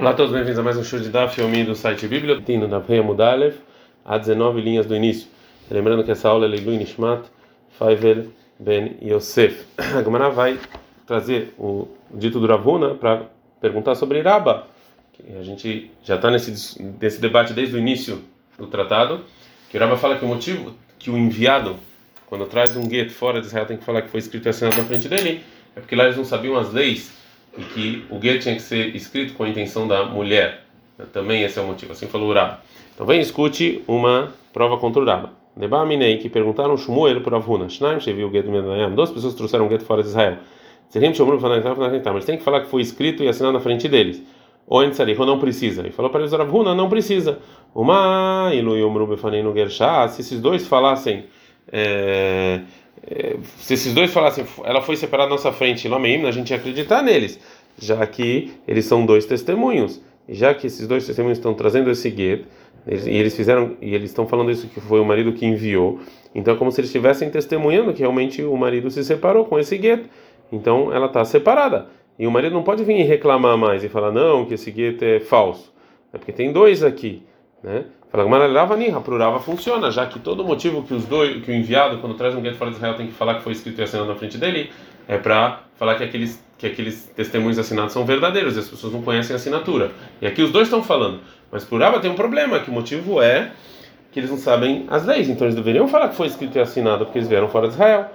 Olá a todos, bem-vindos a mais um show de Daf Yomi do site Bíblia, tendo da Reia Mudalev, a 19 linhas do início. Lembrando que essa aula é Leilu Nishmat, Faivel Ben Yosef. A Gemara vai trazer o dito do Ravuna para perguntar sobre Raba. A gente já está nesse, nesse debate desde o início do tratado, que o Raba fala que o motivo que o enviado, quando traz um gueto fora de Israel, tem que falar que foi escrito e assinado na frente dele, é porque lá eles não sabiam as leis e que o gueto tinha que ser escrito com a intenção da mulher. Também esse é o motivo, assim falou o Raba. Então vem escute uma prova contra o Raba. Neba Minei, que perguntaram Shmuel por Avuna. Shnaim Shevi o gueto Medayam. Duas pessoas trouxeram um gueto fora de Israel. Serim Shomru Mas tem que falar que foi escrito e assinado na frente deles. Ou não precisa. E falou para eles, Ravuna, não precisa. Uma Ilu Yomru Befaneinu Gershá. Se esses dois falassem. É, se esses dois falassem, ela foi separada da nossa frente, Lameim, a gente ia acreditar neles, já que eles são dois testemunhos. E já que esses dois testemunhos estão trazendo esse gueto, e eles fizeram, e eles estão falando isso que foi o marido que enviou, então é como se eles estivessem testemunhando que realmente o marido se separou com esse gueto. Então ela está separada. E o marido não pode vir reclamar mais e falar, não, que esse gueto é falso. É porque tem dois aqui. Né? Fala, funciona, já que todo motivo que os dois, que o enviado, quando traz um gueto fora de Israel, tem que falar que foi escrito e assinado na frente dele, é para falar que aqueles, que aqueles testemunhos assinados são verdadeiros, e as pessoas não conhecem a assinatura. E aqui os dois estão falando. Mas Prurava tem um problema, que o motivo é que eles não sabem as leis, então eles deveriam falar que foi escrito e assinado porque eles vieram fora de Israel.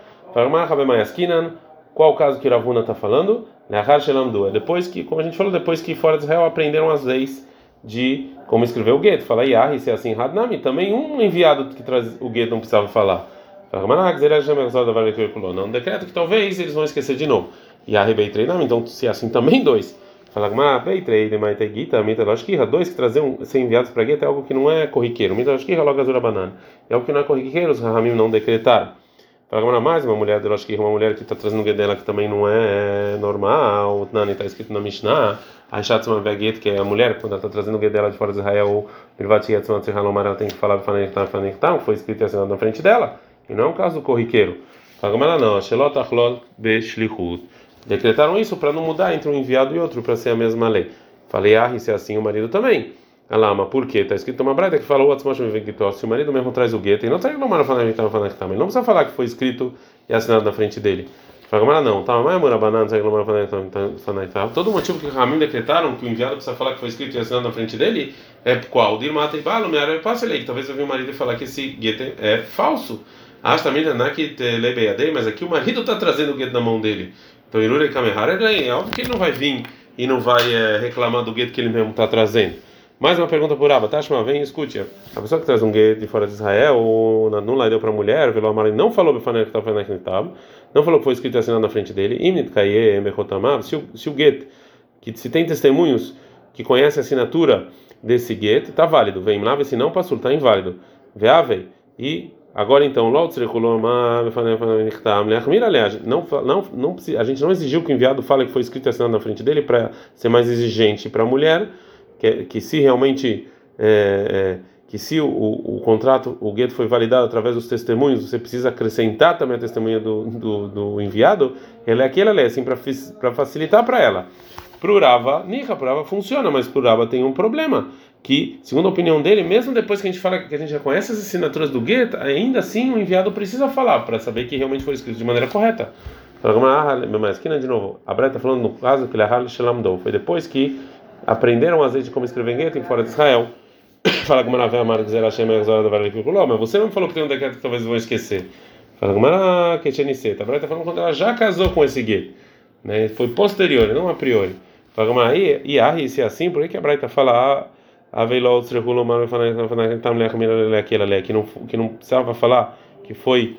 Qual o caso que Ravuna está falando? É depois que, como a gente falou, depois que fora de Israel aprenderam as leis de como escrever o gueto. Fala Yah, se é assim, Hadnami, também um enviado que traz o gueto não precisava falar. Fala, não, um decreto que talvez eles vão esquecer de novo. Yah, Beitreinam, então se é assim, também dois. Fala, Beitrei, Maiteguita, Mitaloshkira, dois que trazem ser enviados para gueto é algo que não é corriqueiro. Mitaloshkira, logo azura banana. É algo que não é corriqueiro, os Rahamim não decretaram. Fala mais uma mulher de Rosh uma mulher que está trazendo dela que também não é normal. O Tnani está escrito na Mishnah. A Shatzma Veget, que é a mulher, quando ela está trazendo dela de fora de Israel, Mirvat Yatzma Tzirhalomar, ela tem que falar Fanektam, Fanektam, foi escrito e assinado na frente dela. E não é um caso corriqueiro. Ela não. Shelot Achlol Beshlichut. Decretaram isso para não mudar entre um enviado e outro, para ser a mesma lei. Falei, ah, e se é assim o marido também. Alama, por quê? Está escrito uma breta que falou se o marido mesmo traz o gueto e não traz o Lomar falando que também. Não precisa falar que foi escrito e assinado na frente dele. Fala, não, tá, mas Murabanan, todo motivo que Ramim decretaram que o enviado precisa falar que foi escrito e assinado na frente dele é qual? Dirmata e balo, me arre passa que talvez eu vi o marido falar que esse gueto é falso. Ah, também que lebeadei, mas aqui o marido está trazendo o gueto na mão dele. Então, Irure Kamehara é óbvio que ele não vai vir e não vai é, reclamar do gueto que ele mesmo está trazendo. Mais uma pergunta por Abba, Tashma, vem escute. A pessoa que traz um gueto de fora de Israel, ou não deu para a mulher, Velo Amar, não falou que estava naquele tab, não falou que foi escrito e assinado na frente dele, se o, se o gueto, que se tem testemunhos que conhecem a assinatura desse gueto, está válido. Vem lá, se não, passou, está inválido. Veavei. E agora então, não, não, não, a gente não exigiu que o enviado fale que foi escrito e assinado na frente dele para ser mais exigente para a mulher que, que se realmente é, é, que se o, o, o, contrato, o gueto foi validado através dos testemunhos, você precisa acrescentar também a testemunha do, do, do enviado, ele é aquele, é assim para facilitar para ela. Prurava, Nika, Prurava funciona, mas Prurava tem um problema, que, segundo a opinião dele, mesmo depois que a gente fala que a gente já conhece as assinaturas do gueto, ainda assim o enviado precisa falar para saber que realmente foi escrito de maneira correta. Mas aqui de novo, a Breta está falando no caso que ele é foi depois que aprenderam às vezes como escrever gueto fora de Israel. Fala como ela amar dizer Hashem mas você não falou que tem um decreto que talvez vão esquecer. Fala como ela que A Braita está falando quando ela já casou com esse gueto, né? Foi posterior, não a priori. Fala como aí e aí se é assim, por que que a Braita fala a veilol tsrehulomar que não que não precisava falar que foi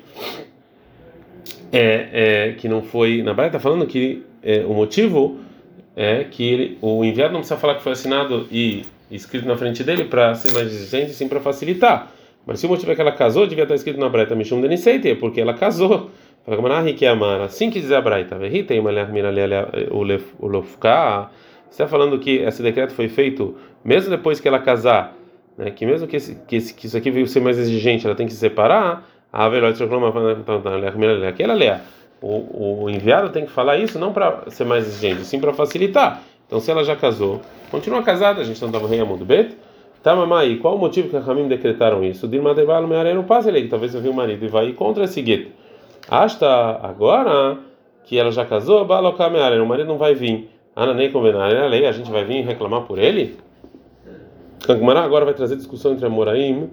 é, é, que não foi na Braita está falando que é, o motivo é que ele, o enviado não precisa falar que foi assinado e escrito na frente dele para ser mais exigente, sim para facilitar. Mas se o motivo é que ela casou, devia estar escrito na Braita Mishum Deniseite, porque ela casou. Assim que diz a Braita, você está falando que esse decreto foi feito mesmo depois que ela casar, né, que mesmo que, esse, que, esse, que isso aqui veio ser mais exigente, ela tem que se separar, a aquela lea o, o enviado tem que falar isso não para ser mais exigente, sim para facilitar. Então, se ela já casou continua casada, a gente não estava rei Amud Bet. Tá, mamãe, qual o motivo que a Ramim decretaram isso? Dilma Devalo Meareno passa ele, talvez eu vi o marido e vai contra esse gueto. Hasta agora que ela já casou, Baloka Meareno, o marido não vai vir. Ana nem convenar, a lei, a gente vai vir reclamar por ele? Kangmará agora vai trazer discussão entre Amoraim,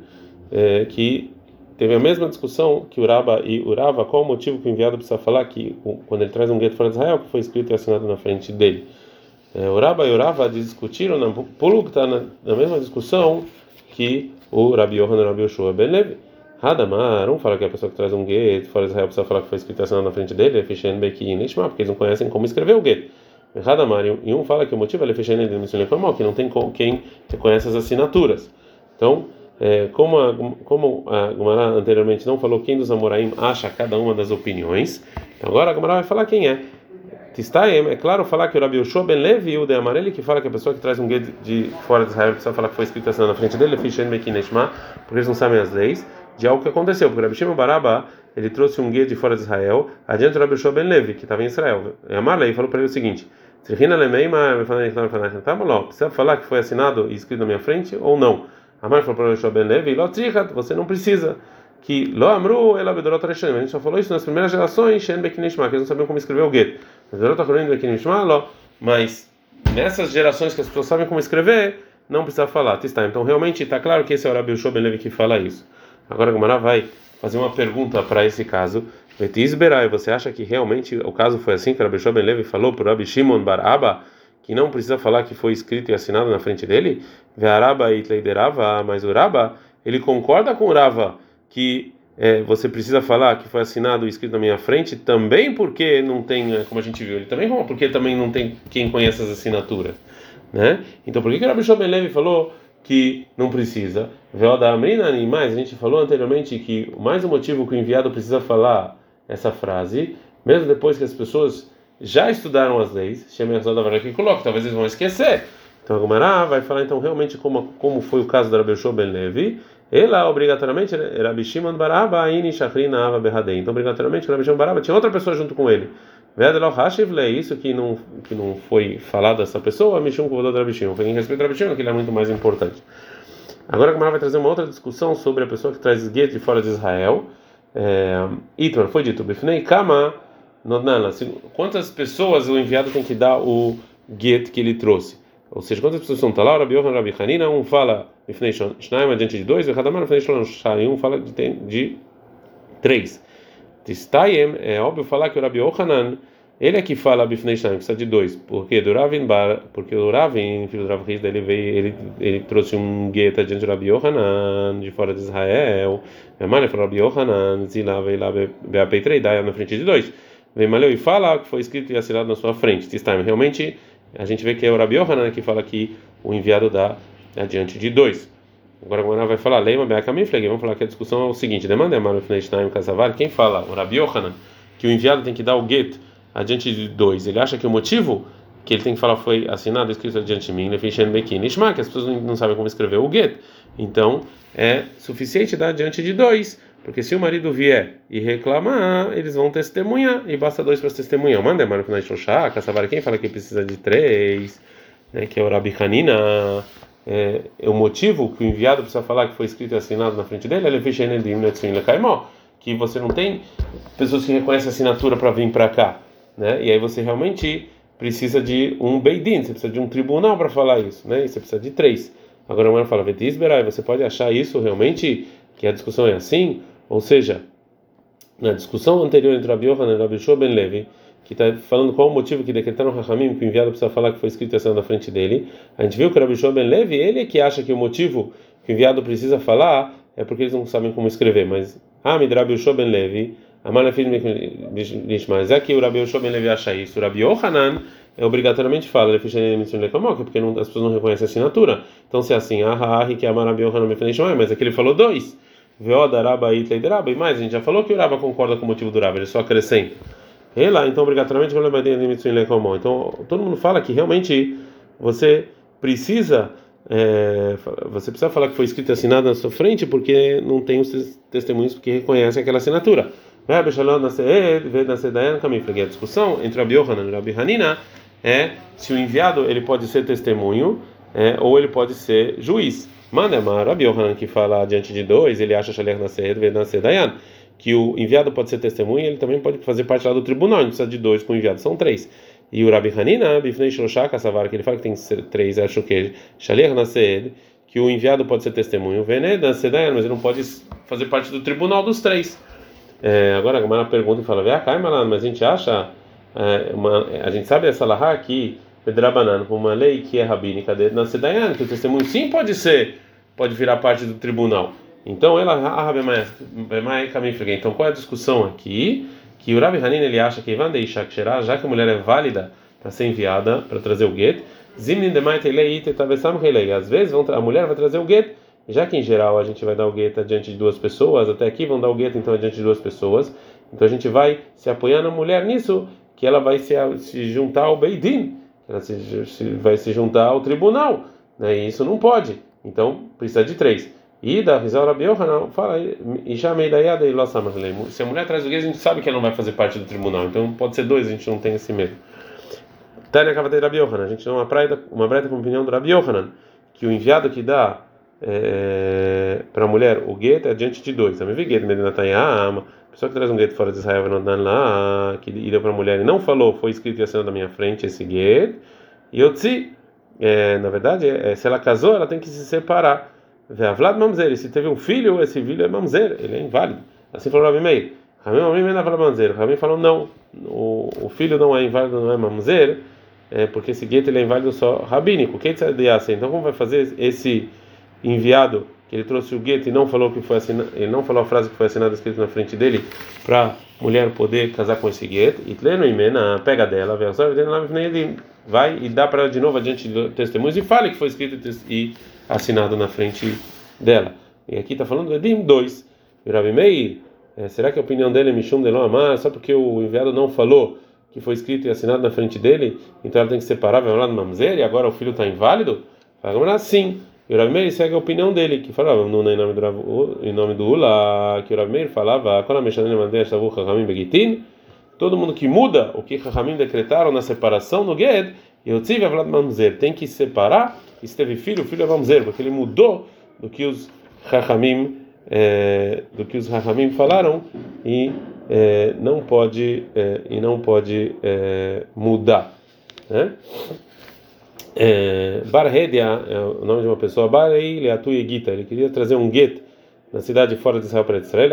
é, que teve a mesma discussão que Uraba e Urava, qual o motivo que o enviado precisa falar que quando ele traz um gueto fora de Israel, que foi escrito e assinado na frente dele. É, Uraba e Urava discutiram na Pulu, que está na, na, mesma discussão que o Rabi Yohanan e o Rabi Yoshua Ben Levi. Hadamar, um fala que a pessoa que traz um gueto fora de Israel precisa falar que foi escrito e assinado na frente dele, é Fishen Bekin Nishma, porque eles não conhecem como escrever o gueto. Hadamar, e um fala que o motivo é Fishen que não tem quem reconhece as assinaturas. Então, é, como a, como a Gumara anteriormente não falou quem dos Amoraim acha cada uma das opiniões, então agora a Gumara vai falar quem é. Tistaem, é claro falar que o Rabi Yoshua ben Levi o de Amareli que fala que a pessoa que traz um guia de fora de Israel precisa falar que foi escrito assim na frente dele, porque eles não sabem as leis, de algo que aconteceu, porque o Rabi Shimon Baraba, ele trouxe um guia de fora de Israel, adiante do Rabi Yoshua ben Levi, que estava em Israel. E Amarlei falou para ele o seguinte: precisa falar que foi assinado e escrito na minha frente ou não? Amar falou para Yoshua ben Levi: você não precisa que Lo Amru El Abedorot Reshanim. A gente só falou isso nas primeiras gerações, Shen Bekinishma, que eles não sabiam como escrever o gueto. Mas nessas gerações que as pessoas sabem como escrever, não precisa falar. Está. Então realmente está claro que esse é o Rabi Yoshua ben Levi que fala isso. Agora a Gomara vai fazer uma pergunta para esse caso. Betisberai, você acha que realmente o caso foi assim que Rabi Yoshua ben Levi falou para o Rabi Shimon Bar Abba? Que não precisa falar que foi escrito e assinado na frente dele, Ve'araba e mas o Raba, ele concorda com o Rava que é, você precisa falar que foi assinado e escrito na minha frente, também porque não tem, é, como a gente viu, ele também porque também não tem quem conhece as assinaturas, né? Então por que que o Rabi Levi falou que não precisa? Veoda Amrina e mais, a gente falou anteriormente que mais um motivo que o enviado precisa falar essa frase, mesmo depois que as pessoas já estudaram as leis, talvez eles vão esquecer. Então a Gomara vai falar então realmente como como foi o caso da Rabi Ben Levi, ela obrigatoriamente Rabi Shimon Baraba Ini Shachrina Ava Berradei. Então obrigatoriamente Rabi Shimon Baraba tinha outra pessoa junto com ele. Vedelo Hashiv isso que não que não foi falado dessa pessoa, Mishum da Rabi. Foi em respeito a Rabi que ele é muito mais importante. Agora a Gomara vai trazer uma outra discussão sobre a pessoa que traz guia de fora de Israel. É, Itmar foi dito, Bifnei Kama Nodnala, quantas pessoas o enviado tem que dar o get que ele trouxe? Ou seja, quantas pessoas estão lá? Rabi Yohan, Rabi Hanina, um fala Shnaim adiante de dois, e Hadamar Shai, um fala de, de três. Tistayem, é óbvio falar que o Rabi Yohanan, ele é que fala Bifnei Shnaim, precisa de dois. Porque do Ravin Bar, porque o Ravin, filho do Rav Riz, ele veio, ele, ele trouxe um get adiante do Rabi Yohanan, de fora de Israel. E a Mara falou Rabi Yohanan, Zilá, veio lá, Beapeitrei, daí na frente de dois. Vem Maleu e fala que foi escrito e assinado na sua frente. Tistam. Realmente, a gente vê que é o Rabi Yohanan que fala que o enviado dá adiante de dois. Agora a Gemara vai falar, Leima Beakamifleg, vamos falar que a discussão é o seguinte: demanda Amaro Fneistaim Kasavar, quem fala, o Rabi Yohanan, que o enviado tem que dar o get adiante de dois, ele acha que o motivo que ele tem que falar foi assinado, escrito adiante de mim, Lefishen Bekin, Ishma, que as pessoas não sabem como escrever o get. Então, é suficiente dar adiante de dois. Porque se o marido vier e reclamar, eles vão testemunhar, e basta dois para testemunhar. Manda Marco na Xoxá, Kassavar, quem fala que precisa de três, né, que é o Rabi Hanina, é, é, o motivo que o enviado precisa falar que foi escrito e assinado na frente dele, ele que você não tem pessoas que reconhecem a assinatura para vir para cá, né? E aí você realmente precisa de um beidin, você precisa de um tribunal para falar isso, né? E você precisa de três. Agora a mulher fala, você pode achar isso realmente que a discussão é assim? Ou seja, na discussão anterior entre Rabi Yohanan e Rabi Shua ben Levi, que está falando qual o motivo que decretaram Rahamim que o enviado precisa falar que foi escrito assim na frente dele, a gente viu que Rabi Shua ben Levi, ele é que acha que o motivo que o enviado precisa falar é porque eles não sabem como escrever, mas Hamid Rabi Shua ben Levi, Amar mas é que o Rabi Yoshua ben Levi acha isso. O Rabi Yohanan é obrigatoriamente fala, porque não, as pessoas não reconhecem a assinatura. Então, se é assim, ah, ah, que Amar Rabi Yohanan mas aqui ele falou dois. Veoda Raba Itlei Raba, e mais, a gente já falou que o Raba concorda com o motivo do Raba, ele só acrescenta. E lá, então, obrigatoriamente, então, todo mundo fala que realmente você precisa, é, você precisa falar que foi escrito e assinado na sua frente, porque não tem os testemunhos que reconhecem aquela assinatura. A discussão entre Rabi Yohanan e Rabi Hanina é se o enviado ele pode ser testemunho é, ou ele pode ser juiz. Manda Rabi Yohanan que fala diante de dois, ele acha Shalech Nasser, Nasser Dayan, que o enviado pode ser testemunha, ele também pode fazer parte lá do tribunal, não precisa de dois com o enviado, são três. E o Rabi Hanina, Bifnei Shloshaka Savar, que ele fala que tem três, acho que Shalech Nasser, que o enviado pode ser testemunho, Vened Nasser Dayan, mas ele não pode fazer parte do tribunal dos três. É, agora a Gamara pergunta e fala, mas a gente acha, é, uma, a gente sabe essa lahá aqui, Pedrabanan, uma lei que é rabínica de Nascer que o testemunho sim pode ser pode virar parte do tribunal. Então ela ah, então qual é a discussão aqui? Que o Rabi Hanin ele acha que Ivan deixar já que a mulher é válida para ser enviada para trazer o get, zimnin Às vezes a mulher vai trazer o get, já que em geral a gente vai dar o get diante de duas pessoas, até aqui vão dar o get então diante de duas pessoas. Então a gente vai se apoiar na mulher nisso, que ela vai se, se juntar ao Beidin, ela se, vai se juntar ao tribunal, né? E isso não pode. Então precisa de três. E da Rizal Rabi Yohanan fala, e já Meidayada e Se a mulher traz o guia, a gente sabe que ela não vai fazer parte do tribunal. Então pode ser dois, a gente não tem esse medo. Tânia Kavatei Rabi Yohanan. A gente tem uma breita com opinião do Rabi Yohanan, que o enviado que dá é, para a mulher o gueto é diante de dois. Também vi gueto, Medinatayama. A pessoa que traz um gueto fora de Israel, que deu para a mulher e não falou, foi escrito e assinado na minha frente esse gueto. E eu disse é, na verdade, é, se ela casou, ela tem que se separar. Vlad Mamzer, se teve um filho, esse filho é Mamzer, ele é inválido. Assim falou Rabi Meir. Rabi Meir não Mamzer. Rabi falou não, o, o filho não é inválido, não é Mamzer, é, porque esse gueto ele é inválido só rabínico. Que Então como vai fazer esse enviado ele trouxe o gueto e não falou que foi assinado, ele não falou a frase que foi assinada escrita na frente dele para mulher poder casar com esse gueto? E tleno imena pega dela, vai e dá para ela de novo adiante de testemunhos e fale que foi escrito e assinado na frente dela. E aqui está falando de 2. Rabi Meir, é, será que a opinião dele é Mishum de Amar, só porque o enviado não falou que foi escrito e assinado na frente dele, então ela tem que separar, vai lá no Mamzer e agora o filho está inválido? Fala, sim. E o Rabi Meir segue a opinião dele, que falava no, em, nome do, em nome do Ula, que o Rabi Meir falava, todo mundo que muda o que Rahamim decretaram na separação no Ged, Yotziv Avlad Mamzer, tem que separar, e se teve filho, o filho é Mamzer, porque ele mudou do que os Rahamim, é, do que os Rahamim falaram, e é, não pode, é, e não pode mudar. Né? É, é o nome de uma pessoa. Barei Leatu Gita. Ele queria trazer um get na cidade fora de Israel para Israel.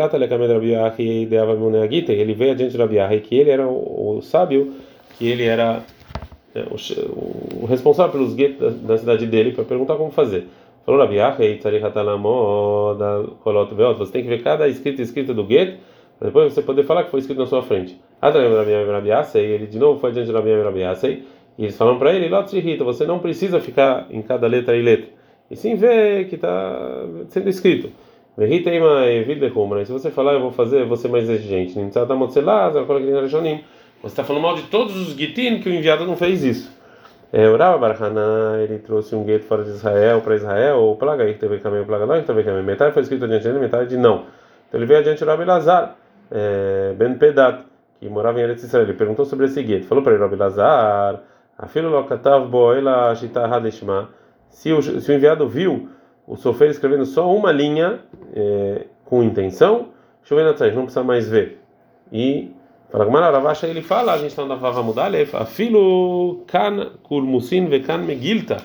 Ele veio adiante de Rabi que ele era o, o sábio, que ele era é, o, o, responsável pelos get da, da, cidade dele para perguntar como fazer. Falou Rabi você tem que ver cada escrita escrita do get para depois você poder falar que foi escrito na sua frente. Ele de novo foi adiante de Rabi Rabi e eles falam para ele, Lotrihita, você não precisa ficar em cada letra e letra. E sim ver que está sendo escrito. Se você falar, eu vou fazer, você mais exigente. Você está falando mal de todos os gitin que o enviado não fez isso. É, o Rava Barhana, ele trouxe um gueto fora de Israel para Israel, ou plaga que teve caminho, plaga lá que teve caminho. Metade foi escrito adiante dele, metade não. Então ele veio adiante Rabi Lazar, é, Ben Pedat, que morava em Eretz Israel. Ele perguntou sobre esse gueto. Falou para ele, Rabi Lazar. Afilo lokatav bo ela hadeshma. Se o enviado viu o sofer escrevendo só uma linha é, com intenção, chovendo atrás, não precisa mais ver. E para Gamara Ravacha ele fala, a gente está na Vava Mudalef, afilo kan kurmusin vekan megilta.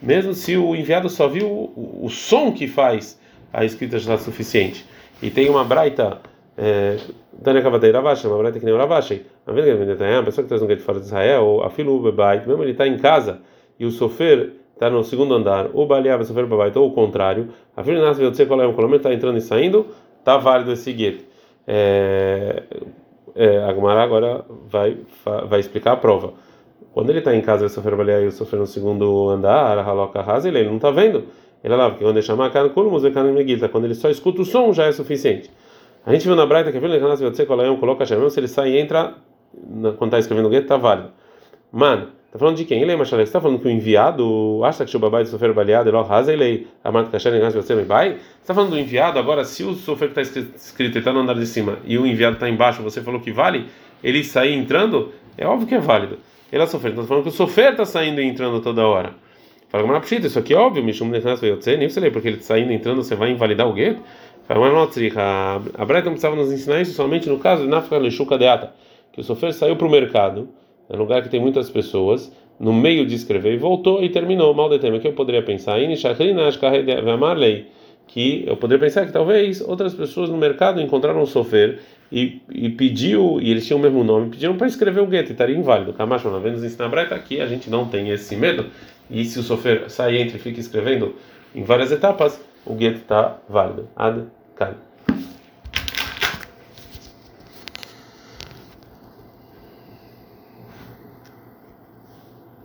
Mesmo se o enviado só viu o, o, som que faz, a escrita já está suficiente. E tem uma braita Tânia Kavatei Ravashi, uma breta que nem o Ravashi. A pessoa que traz um gueto fora de Israel, a filo bebait, mesmo ele está em casa e o sofer está no segundo andar, o baleava sofer bebait, ou o contrário, a filha nasce de você é um colombo, está entrando e saindo, está válido esse gueto. É, é, a Gumara agora vai, vai explicar a prova. Quando ele está em casa, o sofer baleia e o sofer no segundo andar, a haloka rasa, ele não está vendo. Ele é lá, porque quando ele chama a cara, quando ele só escuta o som já é suficiente. A gente viu na Braita que a coloca Hashem, se ele sai e entra, quando está escrevendo o gueto, está válido. Mano, está falando de quem? Ele é Machalek, está falando que o enviado acha que o babai sofrer baleado, ele rasa ele amado kasher negas você bai? Está falando do enviado, agora se o sofrer que está escrito está no andar de cima e o enviado está embaixo, você falou que vale, ele sair entrando, é óbvio que é válido. Ela sofrer. Então, falando que o sofrer está saindo e entrando toda hora. Fala, mas não isso aqui é óbvio, Mishum Nechnas Veyotze, nem você porque ele está saindo e entrando, você vai invalidar o gueto? Fala, mas não, a Breta precisava nos ensinar isso somente no caso de Nafka Lechuca Deata, que o sofrer saiu para o mercado, é um lugar que tem muitas pessoas, no meio de escrever, e voltou e terminou. Mal de tema, que eu poderia pensar? Que eu poderia pensar que talvez outras pessoas no mercado encontraram um sofrer e, e pediu, e eles tinham o mesmo nome, pediram para escrever o gueto, e estaria inválido. Camacho, uma vez nos ensina a Breta, aqui a gente não tem esse medo, e se o sofrer sai entre e fica escrevendo em várias etapas, o gueto está válido. Ad, cai.